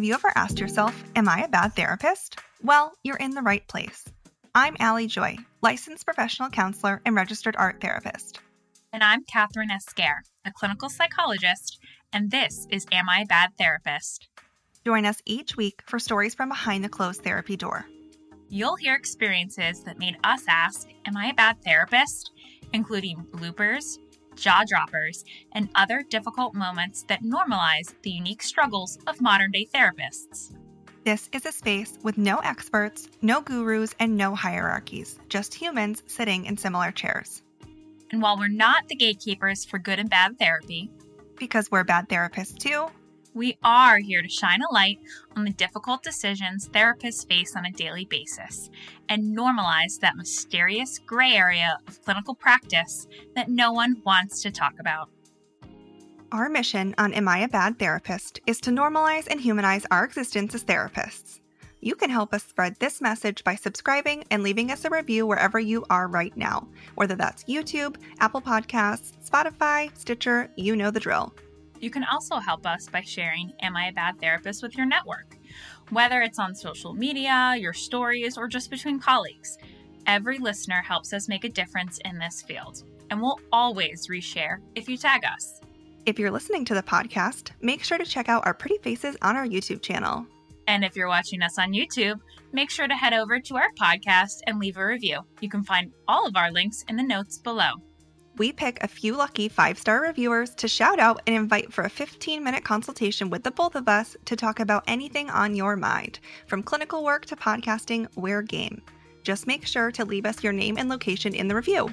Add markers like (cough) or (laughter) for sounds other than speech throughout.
Have you ever asked yourself, Am I a bad therapist? Well, you're in the right place. I'm Allie Joy, licensed professional counselor and registered art therapist. And I'm Kathryn Esquer, a clinical psychologist, and this is Am I a Bad Therapist? Join us each week for stories from behind the closed therapy door. You'll hear experiences that made us ask, Am I a bad therapist? including bloopers, jaw droppers, and other difficult moments that normalize the unique struggles of modern day therapists. This is a space with no experts, no gurus, and no hierarchies, just humans sitting in similar chairs. And while we're not the gatekeepers for good and bad therapy, because we're bad therapists too, we are here to shine a light on the difficult decisions therapists face on a daily basis and normalize that mysterious gray area of clinical practice that no one wants to talk about. Our mission on Am I a Bad Therapist is to normalize and humanize our existence as therapists. You can help us spread this message by subscribing and leaving us a review wherever you are right now, whether that's YouTube, Apple Podcasts, Spotify, Stitcher, you know the drill. You can also help us by sharing Am I a Bad Therapist with your network, whether it's on social media, your stories, or just between colleagues. Every listener helps us make a difference in this field, and we'll always reshare if you tag us. If you're listening to the podcast, make sure to check out our pretty faces on our YouTube channel. And if you're watching us on YouTube, make sure to head over to our podcast and leave a review. You can find all of our links in the notes below we pick a few lucky five star reviewers to shout out and invite for a 15 minute consultation with the both of us to talk about anything on your mind. From clinical work to podcasting, we're game. Just make sure to leave us your name and location in the review.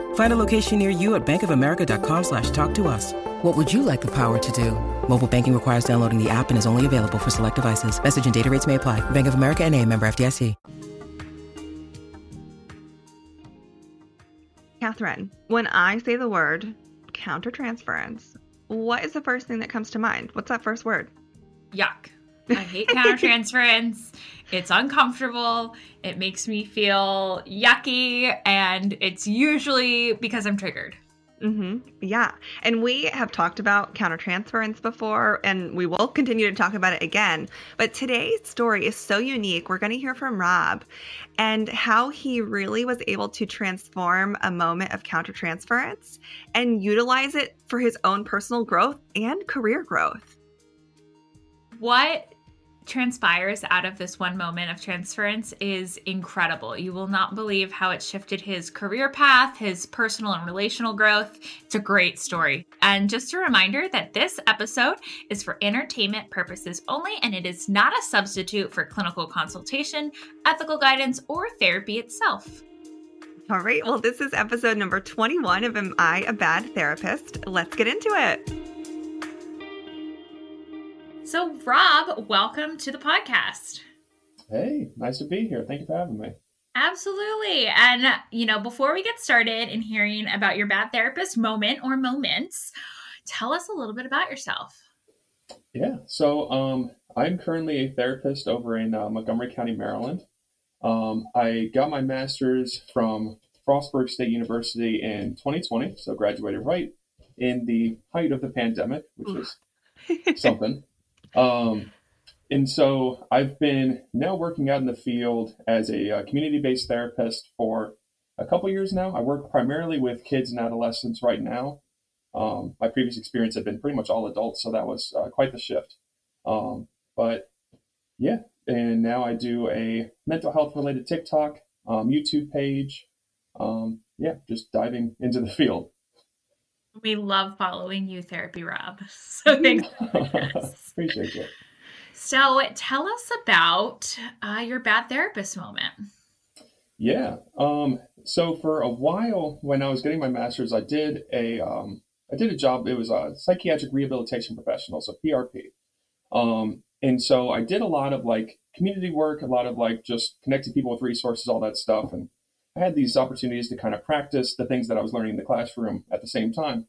Find a location near you at bankofamerica.com slash talk to us. What would you like the power to do? Mobile banking requires downloading the app and is only available for select devices. Message and data rates may apply. Bank of America and a member FDIC. Kathryn, when I say the word countertransference, what is the first thing that comes to mind? What's that first word? Yuck. I hate countertransference. it's uncomfortable. It makes me feel yucky, and it's usually because I'm triggered. Mm-hmm. Yeah. And we have talked about countertransference before, and we will continue to talk about it again. But today's story is so unique. We're going to hear from Rob and how he really was able to transform a moment of countertransference and utilize it for his own personal growth and career growth. What transpires out of this one moment of transference is incredible. You will not believe how it shifted his career path, his personal and relational growth. It's a great story. And just a reminder that this episode is for entertainment purposes only, and it is not a substitute for clinical consultation, ethical guidance, or therapy itself. All right, well, this is episode number 21 of Am I a Bad Therapist? Let's get into it. So, Rob, welcome to the podcast. Hey, nice to be here. Thank you for having me. Absolutely. And, you know, before we get started in hearing about your bad therapist moment or moments, tell us a little bit about yourself. Yeah. So, um, I'm currently a therapist over in uh, Montgomery County, Maryland. Um, I got my master's from Frostburg State University in 2020, so graduated right in the height of the pandemic, which was (laughs) something. Um, and so I've been now working out in the field as a uh, community based therapist for a couple years now. I work primarily with kids and adolescents right now. Um, my previous experience had been pretty much all adults, so that was uh, quite the shift. Um, but yeah, and now I do a mental health related TikTok, um, YouTube page. Um, yeah, just diving into the field. We love following you, Therapy Rob. (laughs) So thanks. (laughs) Appreciate you. So tell us about uh, your bad therapist moment. Yeah. Um, so for a while, when I was getting my master's, I did a um, I did a job. It was a psychiatric rehabilitation professional, so PRP. Um, and so I did a lot of like community work, a lot of like just connecting people with resources, all that stuff. And I had these opportunities to kind of practice the things that I was learning in the classroom at the same time.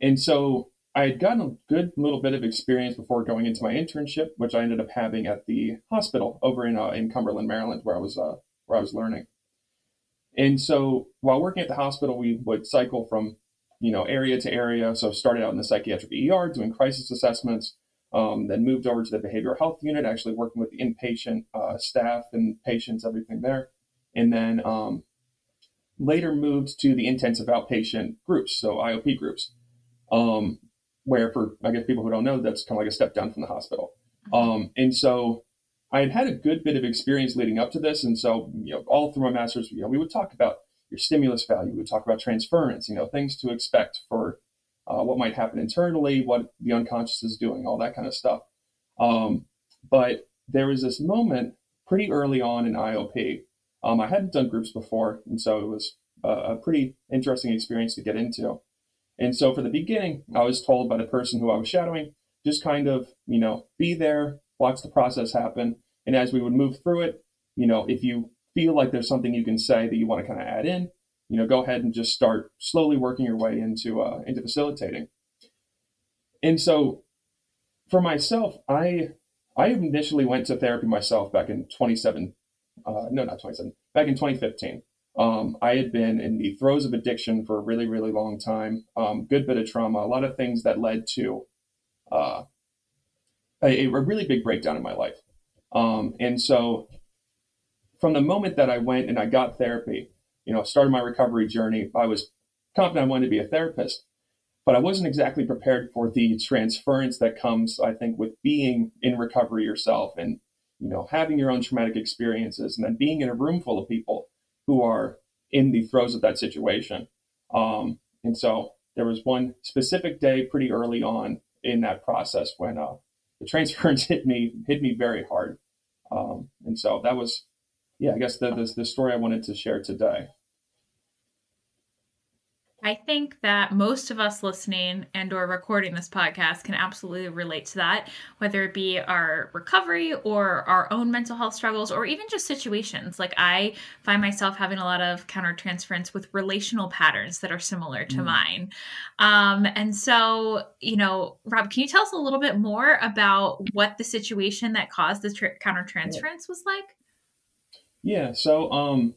And so I had gotten a good little bit of experience before going into my internship, which I ended up having at the hospital over in uh, in Cumberland, Maryland, where I was uh, where I was learning. And so while working at the hospital, we would cycle from you know area to area. So started out in the psychiatric ER doing crisis assessments, um, then moved over to the behavioral health unit, actually working with the inpatient uh, staff and patients, everything there, and then um, later moved to the intensive outpatient groups, so IOP groups, um, where for I guess people who don't know, that's kind of like a step down from the hospital. Um, and so I had had a good bit of experience leading up to this, and so you know, all through my master's, you know, we would talk about your stimulus value, we would talk about transference, you know, things to expect for uh, what might happen internally, what the unconscious is doing, all that kind of stuff. Um, but there was this moment pretty early on in IOP. Um, I hadn't done groups before, and so it was a, a pretty interesting experience to get into. And so for the beginning, I was told by the person who I was shadowing, just kind of, you know, be there, watch the process happen. And as we would move through it, you know, if you feel like there's something you can say that you want to kind of add in, you know, go ahead and just start slowly working your way into uh, into facilitating. And so, for myself, I I initially went to therapy myself back in 27, uh, no, not 27, back in 2015. Um, I had been in the throes of addiction for a really, really long time. Um, good bit of trauma, a lot of things that led to uh, a, a, really big breakdown in my life. Um, and so, from the moment that I went and I got therapy, you know, started my recovery journey, I was confident I wanted to be a therapist, but I wasn't exactly prepared for the transference that comes, I think, with being in recovery yourself and, you know, having your own traumatic experiences and then being in a room full of people who are in the throes of that situation. Um, and so there was one specific day pretty early on in that process when uh, the transference (laughs) hit me hit me very hard. Um, and so that was, yeah, I guess the, the, the story I wanted to share today. I think that most of us listening and or recording this podcast can absolutely relate to that, whether it be our recovery or our own mental health struggles or even just situations. Like I find myself having a lot of countertransference with relational patterns that are similar to mm. mine. Um, and so, you know, Rob, can you tell us a little bit more about what the situation that caused the tra- countertransference was like? Yeah. So, um,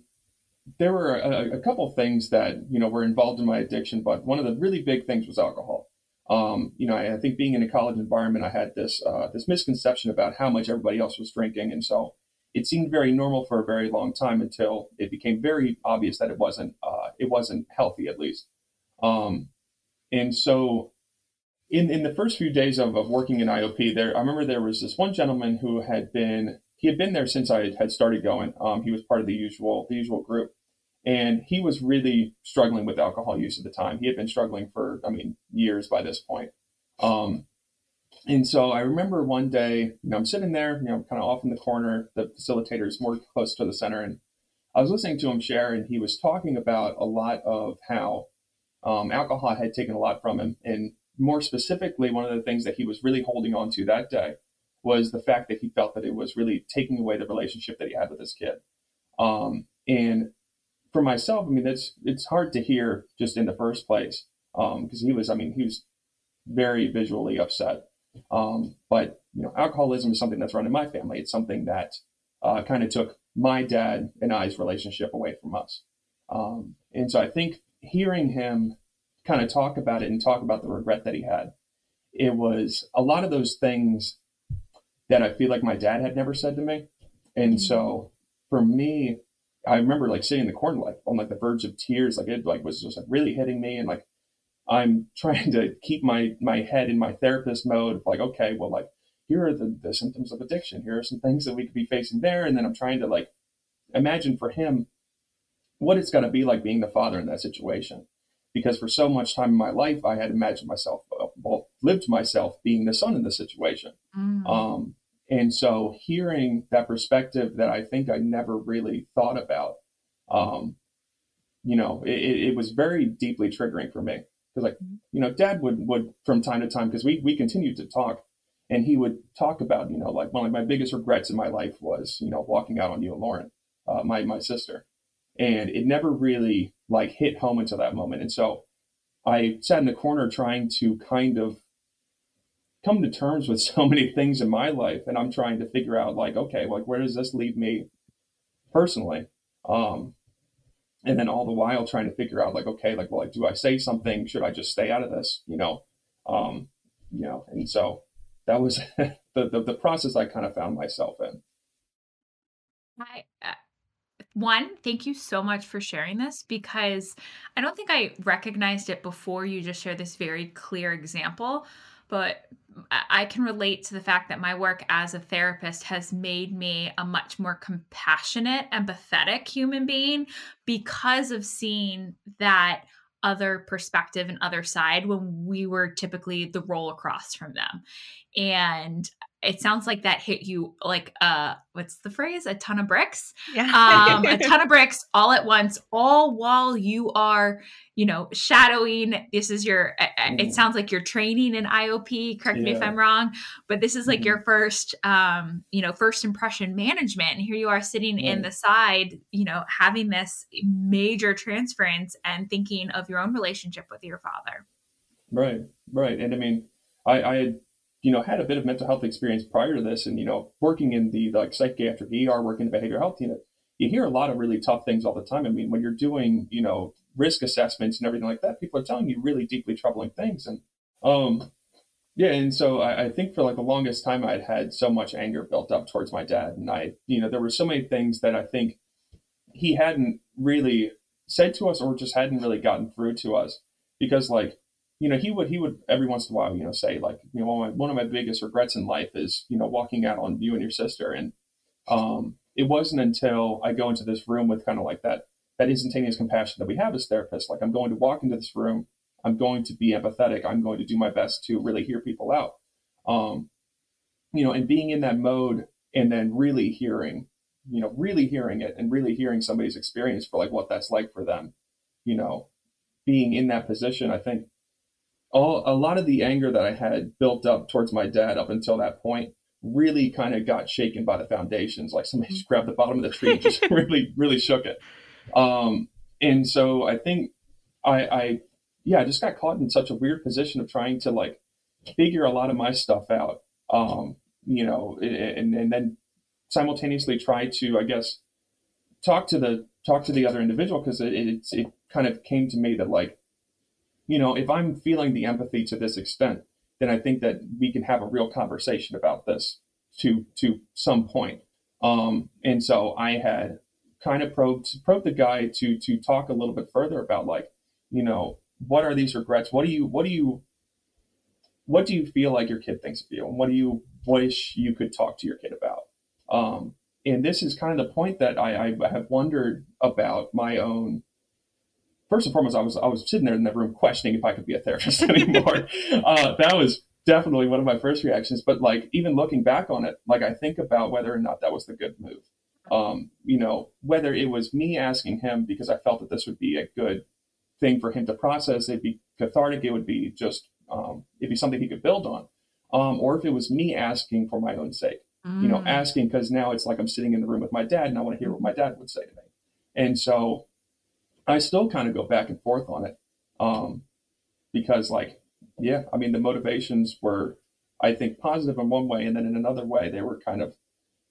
there were a, a couple things that you know were involved in my addiction, but one of the really big things was alcohol. Um, you know, I, I, think being in a college environment, I had this uh, this misconception about how much everybody else was drinking, and so it seemed very normal for a very long time until it became very obvious that it wasn't uh, it wasn't healthy, at least. Um, and so, in in the first few days of, of working in IOP, there I remember there was this one gentleman who had been he had been there since I had started going. Um, he was part of the usual the usual group, and he was really struggling with alcohol use at the time. He had been struggling for, I mean, years by this point. Um, and so I remember one day, you know, I'm sitting there, you know, kind of off in the corner. The facilitator is more close to the center, and I was listening to him share, and he was talking about a lot of how um, alcohol had taken a lot from him, and more specifically, one of the things that he was really holding on to that day was the fact that he felt that it was really taking away the relationship that he had with his kid. Um, and for myself, I mean, it's it's hard to hear just in the first place because um, he was, I mean, he was very visually upset. Um, but you know, alcoholism is something that's run in my family. It's something that uh, kind of took my dad and I's relationship away from us. Um, and so I think hearing him kind of talk about it and talk about the regret that he had, it was a lot of those things that I feel like my dad had never said to me. And so for me, I remember like sitting in the corner, like on like the verge of tears, like it like was just like really hitting me, and like I'm (laughs) trying to keep my my head in my therapist mode, of, like okay, well, like here are the, the symptoms of addiction. Here are some things that we could be facing there, and then I'm trying to like imagine for him what it's going to be like being the father in that situation. because for so much time in my life, I had imagined myself, uh, well, lived myself being the son in the situation. Mm. Um, and so hearing that perspective that I think I never really thought about, um, you know, it, it was very deeply triggering for me because like, mm-hmm. you know, dad would, would from time to time, because we, we continued to talk and he would talk about, you know, like one of my biggest regrets in my life was, you know, walking out on you and Lauren, uh, my, my sister. And it never really like hit home until that moment. And so I sat in the corner trying to kind of come to terms with (laughs) so many things in my life and i'm trying to figure out like okay like where does this leave me personally? Um and then all the while trying to figure out like okay like well like do i say something? Should i just stay out of this? You know um you know and so that was (laughs) the, the, the process i kind of found myself in. I uh, one thank you so much for sharing this because i don't think i recognized it before you just shared this very clear example but I can relate to the fact that my work as a therapist has made me a much more compassionate, empathetic human being because of seeing that other perspective and other side when we were typically the role across from them. And it sounds like that hit you like uh what's the phrase a ton of bricks yeah um a (laughs) ton of bricks all at once all while you are you know shadowing this is your it mm. sounds like you're training in iop correct yeah. me if i'm wrong but this is like mm-hmm. your first um you know first impression management and here you are sitting right. in the side you know having this major transference and thinking of your own relationship with your father right right and i mean i i had you know, had a bit of mental health experience prior to this and, you know, working in the like psychiatric ER, working in the behavioral health unit, you hear a lot of really tough things all the time. I mean, when you're doing, you know, risk assessments and everything like that, people are telling you really deeply troubling things. And, um, yeah, and so I, I think for like the longest time I'd had so much anger built up towards my dad. And I, you know, there were so many things that I think he hadn't really said to us or just hadn't really gotten through to us because like you know, he would he would every once in a while, you know, say like, you know, one of my, biggest regrets in life is, you know, walking out on you and your sister. And um, it wasn't until I go into this room with kind of like that that instantaneous compassion that we have as therapists. Like I'm going to walk into this room, I'm going to be empathetic, I'm going to do my best to really hear people out. Um, you know, and being in that mode and then really hearing, you know, really hearing it and really hearing somebody's experience for like what that's like for them, you know, being in that position, I think all a lot of the anger that I had built up towards my dad up until that point really kind of got shaken by the foundations. Like somebody just grabbed the bottom of the tree, and just (laughs) really, really shook it. Um, and so I think I, I, yeah, I just got caught in such a weird position of trying to like figure a lot of my stuff out. Um, you know, and and then simultaneously try to, I guess, talk to the talk to the other individual because it, it it kind of came to me that like you know, if I'm feeling the empathy to this extent, then I think that we can have a real conversation about this to to some point. Um, and so I had kind of probed probed the guy to to talk a little bit further about like, you know, what are these regrets? What do you what do you what do you feel like your kid thinks of you, and what do you wish you could talk to your kid about? Um, and this is kind of the point that I, I have wondered about my own first and foremost, I was I was sitting there in the room questioning if I could be a therapist (laughs) anymore. uh, that was definitely one of my first reactions. But like even looking back on it, like I think about whether or not that was the good move. Um, you know, whether it was me asking him because I felt that this would be a good thing for him to process, it'd be cathartic, it would be just um, it'd be something he could build on, um, or if it was me asking for my own sake. Mm. You know, mm. asking because now it's like I'm sitting in the room with my dad and I want to hear what my dad would say to me. And so I still kind of go back and forth on it. Um, because like, yeah, I mean, the motivations were, I think, positive in one way, and then in another way, they were kind of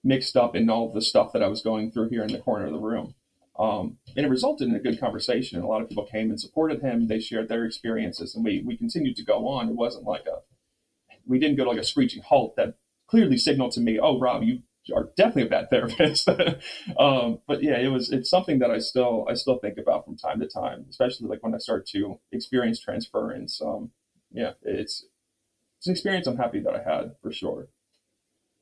mixed up in all the stuff that I was going through here in the corner of the room. Um, and it resulted in a good conversation. And a lot of people came and supported him. They shared their experiences, and we we continued to go on. It wasn't like a we didn't go to like a screeching halt that clearly signaled to me, "Oh, Rob, you are definitely a bad therapist. (laughs) um, but yeah, it was it's something that I still I still think about from time to time, especially like when I start to experience transference. Um, yeah, it's it's an experience I'm happy that I had for sure.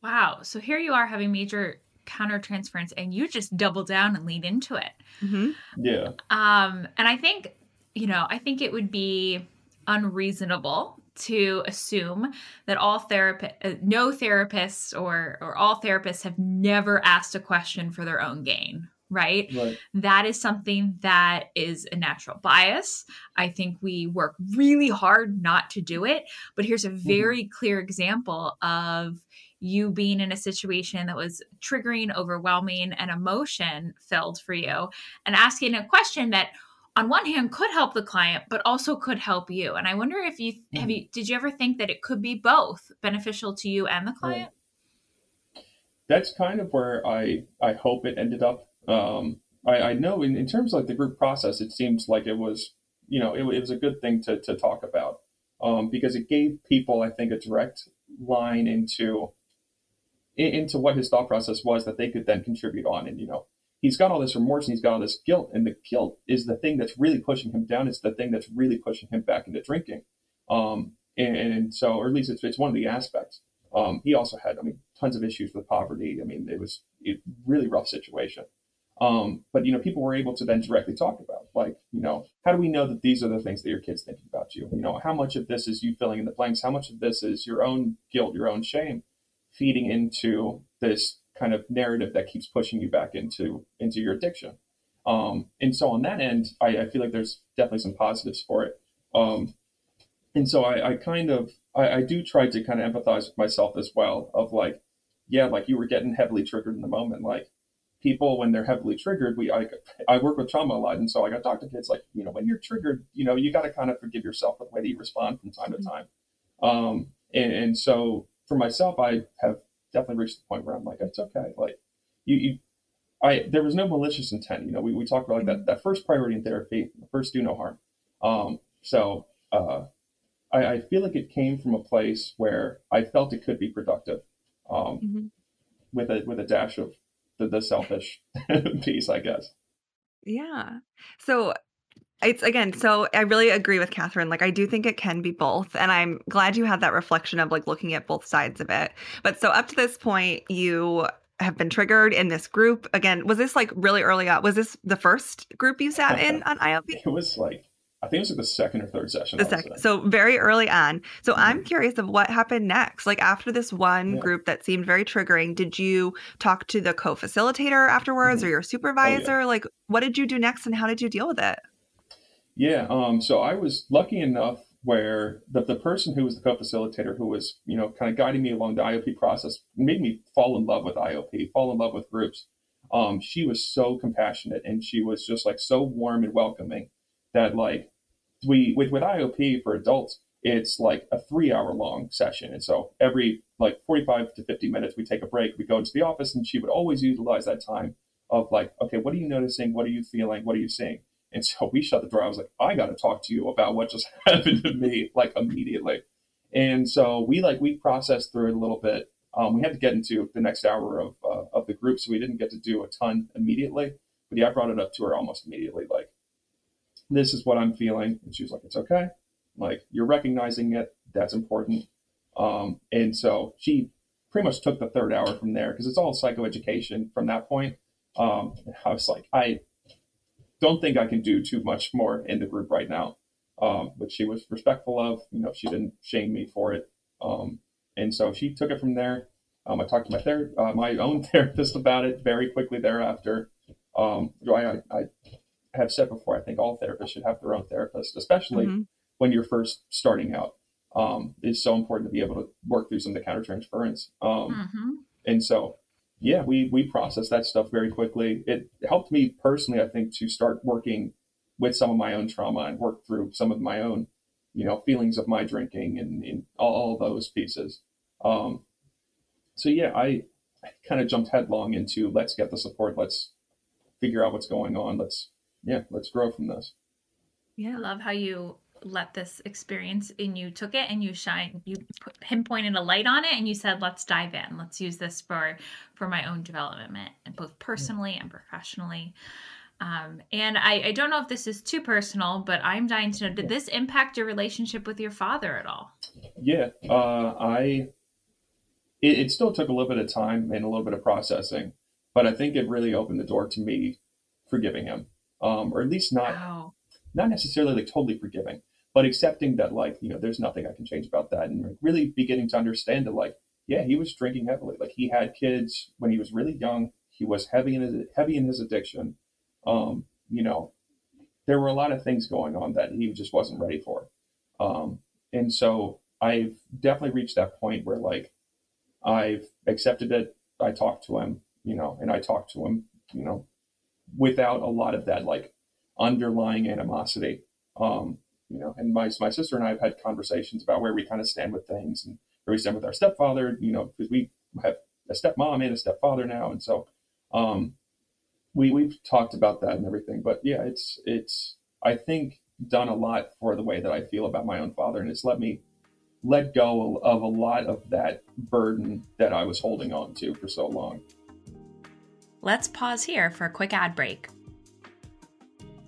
Wow. So here you are having major countertransference and you just double down and lean into it. Mm-hmm. Yeah. Um, and I think you know, I think it would be unreasonable to assume that all therapist uh, no therapists or or all therapists have never asked a question for their own gain right? Right. That is something that is a natural bias. I think we work really hard not to do it, but here's a very mm-hmm. clear example of you being in a situation that was triggering, overwhelming, and emotion filled for you, and asking a question that on one hand could help the client but also could help you and i wonder if you mm-hmm. have you did you ever think that it could be both beneficial to you and the client that's kind of where i i hope it ended up um, I, I know in, in terms of like the group process, it seems like it was, you know, it, it was a good thing to, to talk about um, because it gave people, I think, a direct line into into what his thought process was that they could then contribute on. And you know, he's got all this remorse and he's got all this guilt, and the guilt is the thing that's really pushing him down. It's the thing that's really pushing him back into drinking. Um, and, and so, or at least it's, it's one of the aspects. Um, he also had, I mean, tons of issues with poverty. I mean, it was a really rough situation. Um, but you know, people were able to then directly talk about, like, you know, how do we know that these are the things that your kids thinking about you? You know, how much of this is you filling in the blanks? How much of this is your own guilt, your own shame, feeding into this kind of narrative that keeps pushing you back into into your addiction? Um, and so on that end, I, I, feel like there's definitely some positives for it. Um, and so I, I kind of I, I do try to kind of empathize with myself as well. Of like, yeah, like you were getting heavily triggered in the moment, like people when they're heavily triggered we I, I work with trauma a lot and so like i talk to kids like you know when you're triggered you know you got to kind of forgive yourself for the way that you respond from time to mm-hmm. time um and, and so for myself i have definitely reached the point where i'm like it's okay like you, you i there was no malicious intent you know we, we talked about like that that first priority in therapy first do no harm um so uh I, I feel like it came from a place where I felt it could be productive, um, mm-hmm. with a with a dash of the, the selfish (laughs) piece, I guess. Yeah. So it's again, so I really agree with Kathryn. Like, I do think it can be both. And I'm glad you had that reflection of like looking at both sides of it. But so up to this point, you have been triggered in this group. Again, was this like really early on? Was this the first group you sat in (laughs) on IOP? It was like I think it was like the second or third session. The second, so very early on. So mm-hmm. I'm curious of what happened next. Like after this one yeah. group that seemed very triggering, did you talk to the co-facilitator afterwards mm-hmm. or your supervisor? Oh, yeah. Like what did you do next, and how did you deal with it? Yeah, um, so I was lucky enough where the, the person who was the co-facilitator who was you know kind of guiding me along the IOP process made me fall in love with IOP, fall in love with groups. Um, she was so compassionate and she was just like so warm and welcoming that like we with with IOP for adults, it's like a three hour long session. And so every like 45 to 50 minutes, we take a break, we go into the office, and she would always utilize that time of like, okay, what are you noticing? What are you feeling? What are you seeing? And so we shut the door. I was like, I got to talk to you about what just (laughs) happened to me, like immediately. And so we like we processed through it a little bit. Um, we had to get into the next hour of uh, of the group, so we didn't get to do a ton immediately. But yeah, I brought it up to her almost immediately, like, this is what I'm feeling. And she was like, it's okay. Like you're recognizing it. That's important. Um, and so she pretty much took the third hour from there because it's all psychoeducation from that point. Um, I was like, I don't think I can do too much more in the group right now. Um, but she was respectful of, you know, she didn't shame me for it. Um, and so she took it from there. Um, I talked to my ther- uh, my own (laughs) therapist about it very quickly thereafter. Um, I, I have said before, I think all therapists should have their own therapist, especially mm-hmm. when you're first starting out. Um, it's so important to be able to work through some of the countertransference. Um, mm-hmm. And so, yeah, we we process that stuff very quickly. It helped me personally, I think, to start working with some of my own trauma and work through some of my own, you know, feelings of my drinking and, and all, all, those pieces. Um, so yeah, I, I kind of jumped headlong into let's get the support, let's figure out what's going on, let's yeah, let's grow from this. Yeah, I love how you let this experience and you took it and you shine you pinpointed a light on it and you said let's dive in let's use this for for my own development and both personally and professionally um, and I, I don't know if this is too personal but i'm dying to know did this impact your relationship with your father at all yeah uh, i it, it still took a little bit of time and a little bit of processing but i think it really opened the door to me forgiving him um, or at least not. Wow. not necessarily like totally forgiving, but accepting that like you know there's nothing I can change about that, and really beginning to understand that like yeah he was drinking heavily, like he had kids when he was really young, he was heavy in his heavy in his addiction, um, you know, there were a lot of things going on that he just wasn't ready for, um, and so I've definitely reached that point where like I've accepted it. I talked to him, you know, and I talked to him, you know, without a lot of that like underlying animosity. Um, you know, and my my sister and I have had conversations about where we kind of stand with things and where we stand with our stepfather. You know, because we have a stepmom and a stepfather now, and so um, we we've talked about that and everything. But yeah, it's it's I think done a lot for the way that I feel about my own father, and it's let me let go of a lot of that burden that I was holding on to for so long. Let's pause here for a quick ad break.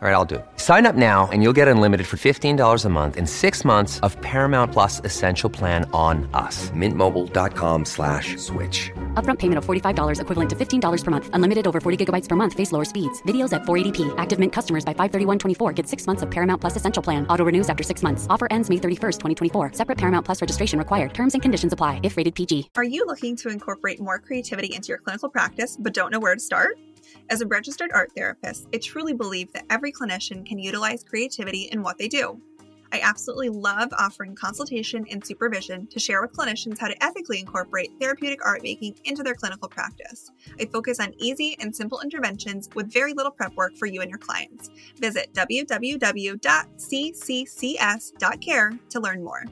All right, I'll do it. Sign up now and you'll get unlimited for $15 a month in six months of Paramount Plus Essential Plan on us. Mintmobile.com slash switch. Upfront payment of $45 equivalent to $15 per month. Unlimited over 40 gigabytes per month. Face lower speeds. Videos at 480p. Active Mint customers by 531.24 get six months of Paramount Plus Essential Plan. Auto renews after six months. Offer ends May 31st, 2024. Separate Paramount Plus registration required. Terms and conditions apply if rated PG. Are you looking to incorporate more creativity into your clinical practice but don't know where to start? As a registered art therapist, I truly believe that every clinician can utilize creativity in what they do. I absolutely love offering consultation and supervision to share with clinicians how to ethically incorporate therapeutic art making into their clinical practice. I focus on easy and simple interventions with very little prep work for you and your clients. Visit www.cccs.care to learn more.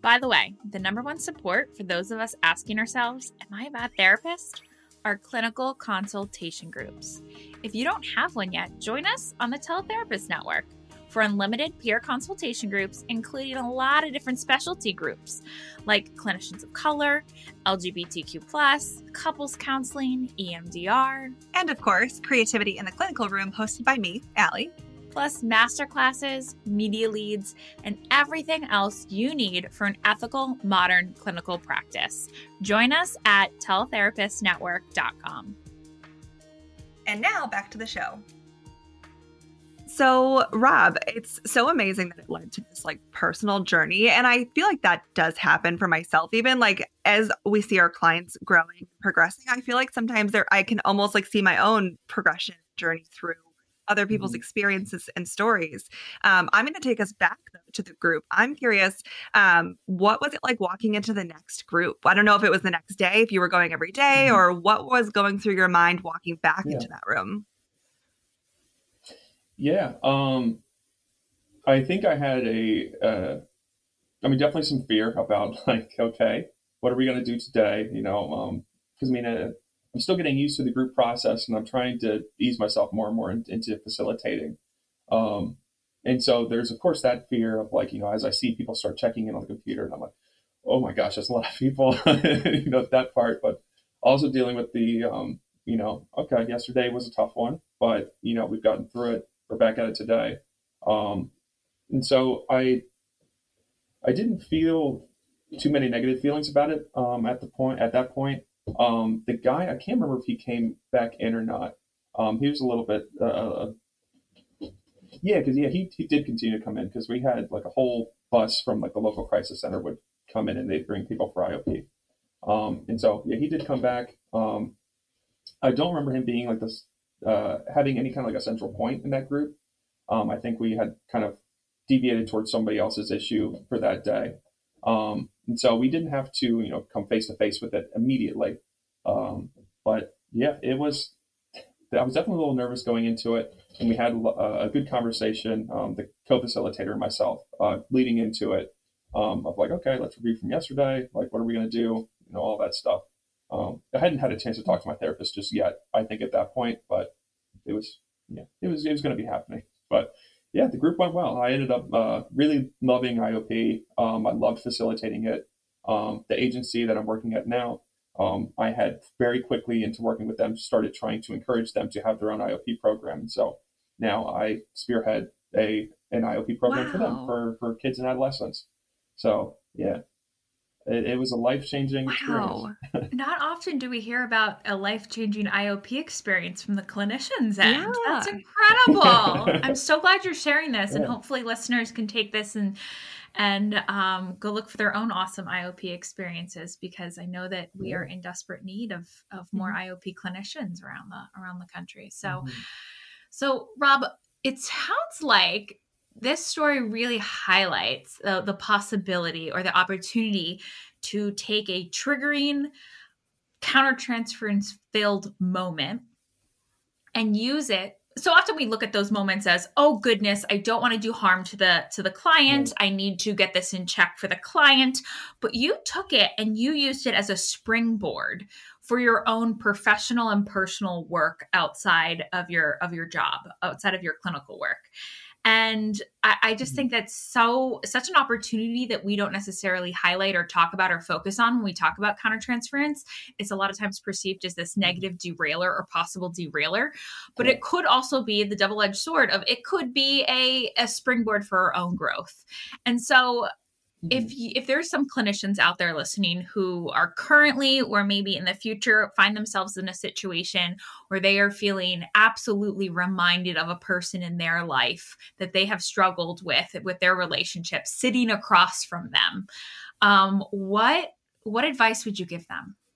By the way, the number one support for those of us asking ourselves, Am I a bad therapist? Are clinical consultation groups. If you don't have one yet, join us on the Teletherapist Network for unlimited peer consultation groups, including a lot of different specialty groups like clinicians of color, LGBTQ, couples counseling, EMDR, and of course, Creativity in the Clinical Room, hosted by me, Allie plus masterclasses, media leads, and everything else you need for an ethical, modern clinical practice. Join us at teletherapistnetwork.com. And now back to the show. So, Rob, it's so amazing that it led to this like personal journey. And I feel like that does happen for myself. Even like as we see our clients growing, progressing, I feel like sometimes there I can almost like see my own progression journey through other people's mm-hmm. experiences and stories. Um, I'm going to take us back though, to the group. I'm curious, um, what was it like walking into the next group? I don't know if it was the next day, if you were going every day, mm-hmm. or what was going through your mind walking back yeah. into that room. Yeah, um, I think I had a, uh, I mean, definitely some fear about (laughs) like, okay, what are we going to do today? You know, because um, I mean, uh, I'm still getting used to the group process and I'm trying to ease myself more and more in, into facilitating. Um, and so there's, of course, that fear of like, you know, as I see people start checking in on the computer and I'm like, oh my gosh, that's a lot of people, (laughs) you know, that part. But also dealing with the, um, you know, okay, yesterday was a tough one, but, you know, we've gotten through it. We're back at it today. Um, and so I, I didn't feel too many negative feelings about it um, at the point at that point. Um, the guy, I can't remember if he came back in or not. Um, he was a little bit, uh, uh yeah, because yeah, he, he did continue to come in because we had like a whole bus from like the local crisis center would come in and they'd bring people for IOP. Um, and so yeah, he did come back. Um, I don't remember him being like this, uh, having any kind of like a central point in that group. Um, I think we had kind of deviated towards somebody else's issue for that day. Um, and so we didn't have to, you know, come face to face with it immediately. Um, but yeah, it was, I was definitely a little nervous going into it. And we had a, a good conversation, um, the co facilitator and myself, uh, leading into it um, of like, okay, let's review from yesterday. Like, what are we going to do? You know, all that stuff. Um, I hadn't had a chance to talk to my therapist just yet, I think, at that point, but it was, yeah, it was, it was going to be happening. But yeah, the group went well. I ended up uh, really loving IOP. Um, I loved facilitating it. Um, the agency that I'm working at now, um, I had very quickly into working with them, started trying to encourage them to have their own IOP program. And so now I spearhead a an IOP program wow. for them for, for kids and adolescents. So yeah. It, it was a life changing Wow. experience. (laughs) Not often do we hear about a life changing IOP experience from the clinician's end. That's incredible. (laughs) I'm so glad you're sharing this, and hopefully, listeners can take this and and um, go look for their own awesome IOP experiences because I know that we are in desperate need of of more IOP clinicians around the around the country. So. Mhm. So, Rob, it sounds like this story really highlights the, the possibility or the opportunity to take a triggering countertransference filled moment and use it. So often we look at those moments as oh goodness i don't want to do harm to the to the client. I need to get this in check for the client. But you took it and you used it as a springboard for your own professional and personal work outside of your of your job outside of your clinical work and I, I just mm-hmm. think that's so such an opportunity that we don't necessarily highlight or talk about or focus on when we talk about countertransference. It's a lot of times perceived as this mm-hmm. negative derailer or possible derailer, but it could also be the double-edged sword of it could be a, a springboard for our own growth. And so if y- if there's some clinicians out there listening who are currently or maybe in the future find themselves in a situation where they are feeling absolutely reminded of a person in their life that they have struggled with with their relationship sitting across from them um, what what advice would you give them (laughs)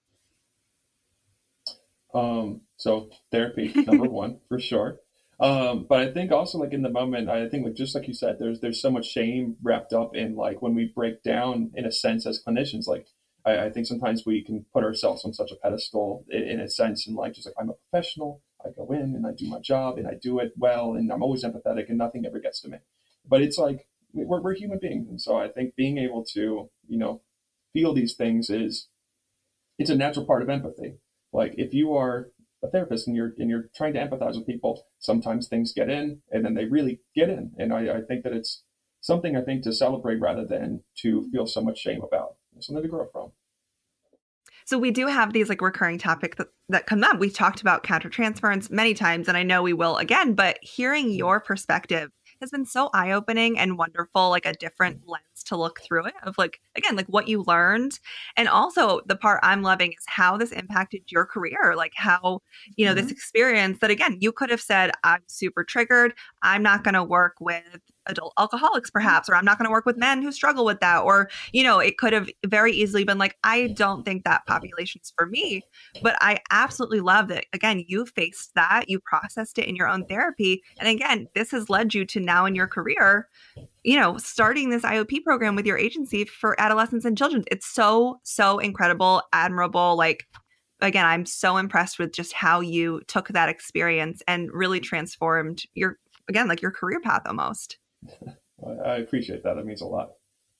Um, so therapy, number one, for sure. Um, but I think also like in the moment, I think like just like you said, there's there's so much shame wrapped up in like when we break down in a sense as clinicians, like I, I think sometimes we can put ourselves on such a pedestal in, in a sense and like just like I'm a professional, I go in and I do my job and I do it well and I'm always empathetic and nothing ever gets to me. But it's like we're, we're human beings. And so I think being able to, you know, feel these things is it's a natural part of empathy. Like if you are a therapist and you're and you're trying to empathize with people, sometimes things get in and then they really get in. And I, I think that it's something I think to celebrate rather than to feel so much shame about. It's something to grow from. So we do have these like recurring topics that, that come up. We've talked about countertransference many times, and I know we will again, but hearing your perspective has been so eye-opening and wonderful, like a different lens to look through it of like again, like what you learned. And also the part I'm loving is how this impacted your career, like how, you know, this mm-hmm. experience that again, you could have said, I'm super triggered. I'm not gonna work with adult alcoholics perhaps or i'm not going to work with men who struggle with that or you know it could have very easily been like i don't think that population's for me but i absolutely love that again you faced that you processed it in your own therapy and again this has led you to now in your career you know starting this iop program with your agency for adolescents and children. It's so so incredible admirable like again i'm so impressed with just how you took that experience and really transformed your again like your career path almost I, appreciate that. It means a lot.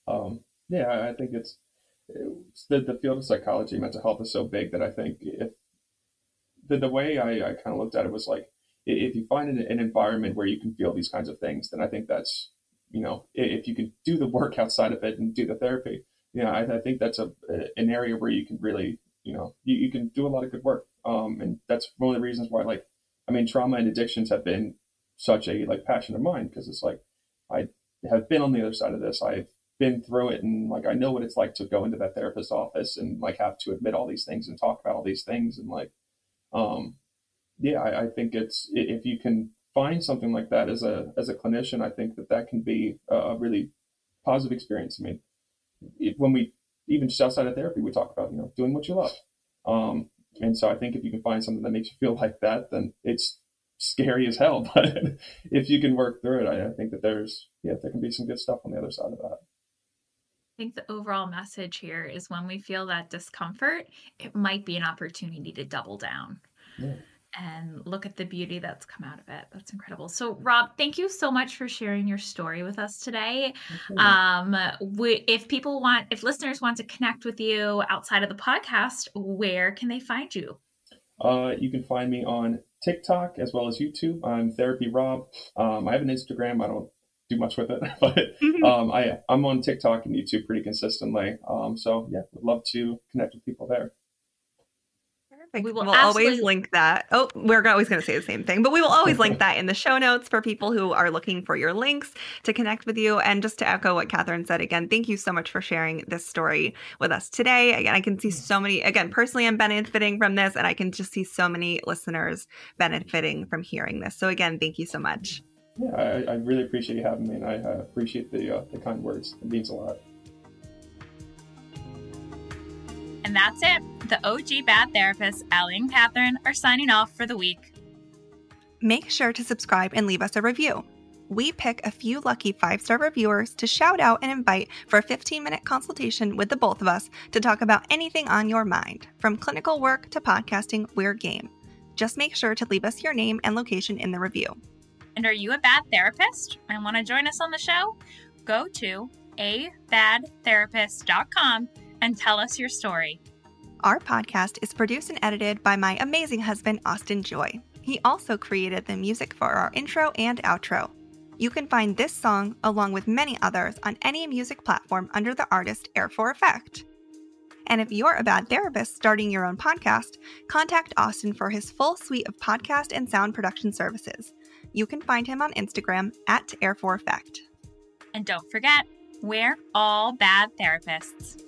Um, yeah, I, think it's, it's the, the field of psychology, mental health is so big that I think if the, the way I, I kind of looked at it was like, if you find an, an environment where you can feel these kinds of things, then I think that's, you know, if you can do the work outside of it and do the therapy, yeah, I, I think that's a, an area where you can really, you know, you, you can do a lot of good work. Um, and that's one of the reasons why, like, I mean, trauma and addictions have been such a like passion of mine because it's like I have been on the other side of this. I've been through it and like I know what it's like to go into that therapist's office and like have to admit all these things and talk about all these things and like um yeah, I, I think it's if you can find something like that as a as a clinician, I think that that can be a really positive experience. I mean, it, when we even just outside of therapy, we talk about you know doing what you love, um, and so I think if you can find something that makes you feel (laughs) like that, then it's scary as hell. (laughs) But if you can work through it, I, I think that there's yeah there can be some good stuff on the other side of that. I think the overall message here is when we feel that discomfort, it might be an opportunity to double down Yeah. and look at the beauty that's come out of it. That's incredible. So, Rob, thank you so much for sharing your story with us today. Um, we, if people want, if listeners want to connect with you outside of the podcast, where can they find you? Uh, you can find me on TikTok as well as YouTube. I'm Therapy Rob. Um, I have an Instagram. I don't do much with it, (laughs) but um, I I'm on TikTok and YouTube pretty consistently. Um, so yeah, would love to connect with people there. We will we'll always link that. Oh, we're always going to say the same thing, but we will always link that in the show notes for people who are looking for your links to connect with you. And just to echo what Kathryn said again, thank you so much for sharing this story with us today. Again, I can see so many, again, personally, I'm benefiting from this, and I can just see so many listeners benefiting from hearing this. So, again, thank you so much. Yeah, I, I really appreciate you having me, and I uh, appreciate the uh, the kind words. It means a lot. And that's it. The OG Bad Therapists, Allie and Kathryn, are signing off for the week. Make sure to subscribe and leave us a review. We pick a few lucky five star reviewers to shout out and invite for a 15 minute consultation with the both of us to talk about anything on your mind. From clinical work to podcasting, we're game. Just make sure to leave us your name and location in the review. And are you a bad therapist and want to join us on the show? Go to abadtherapist.com and tell us your story. Our podcast is produced and edited by my amazing husband, Austin Joy. He also created the music for our intro and outro. You can find this song, along with many others, on any music platform under the artist Air for Effect. And if you're a bad therapist starting your own podcast, contact Austin for his full suite of podcast and sound production services. You can find him on Instagram at Air for Effect. And don't forget, we're all bad therapists.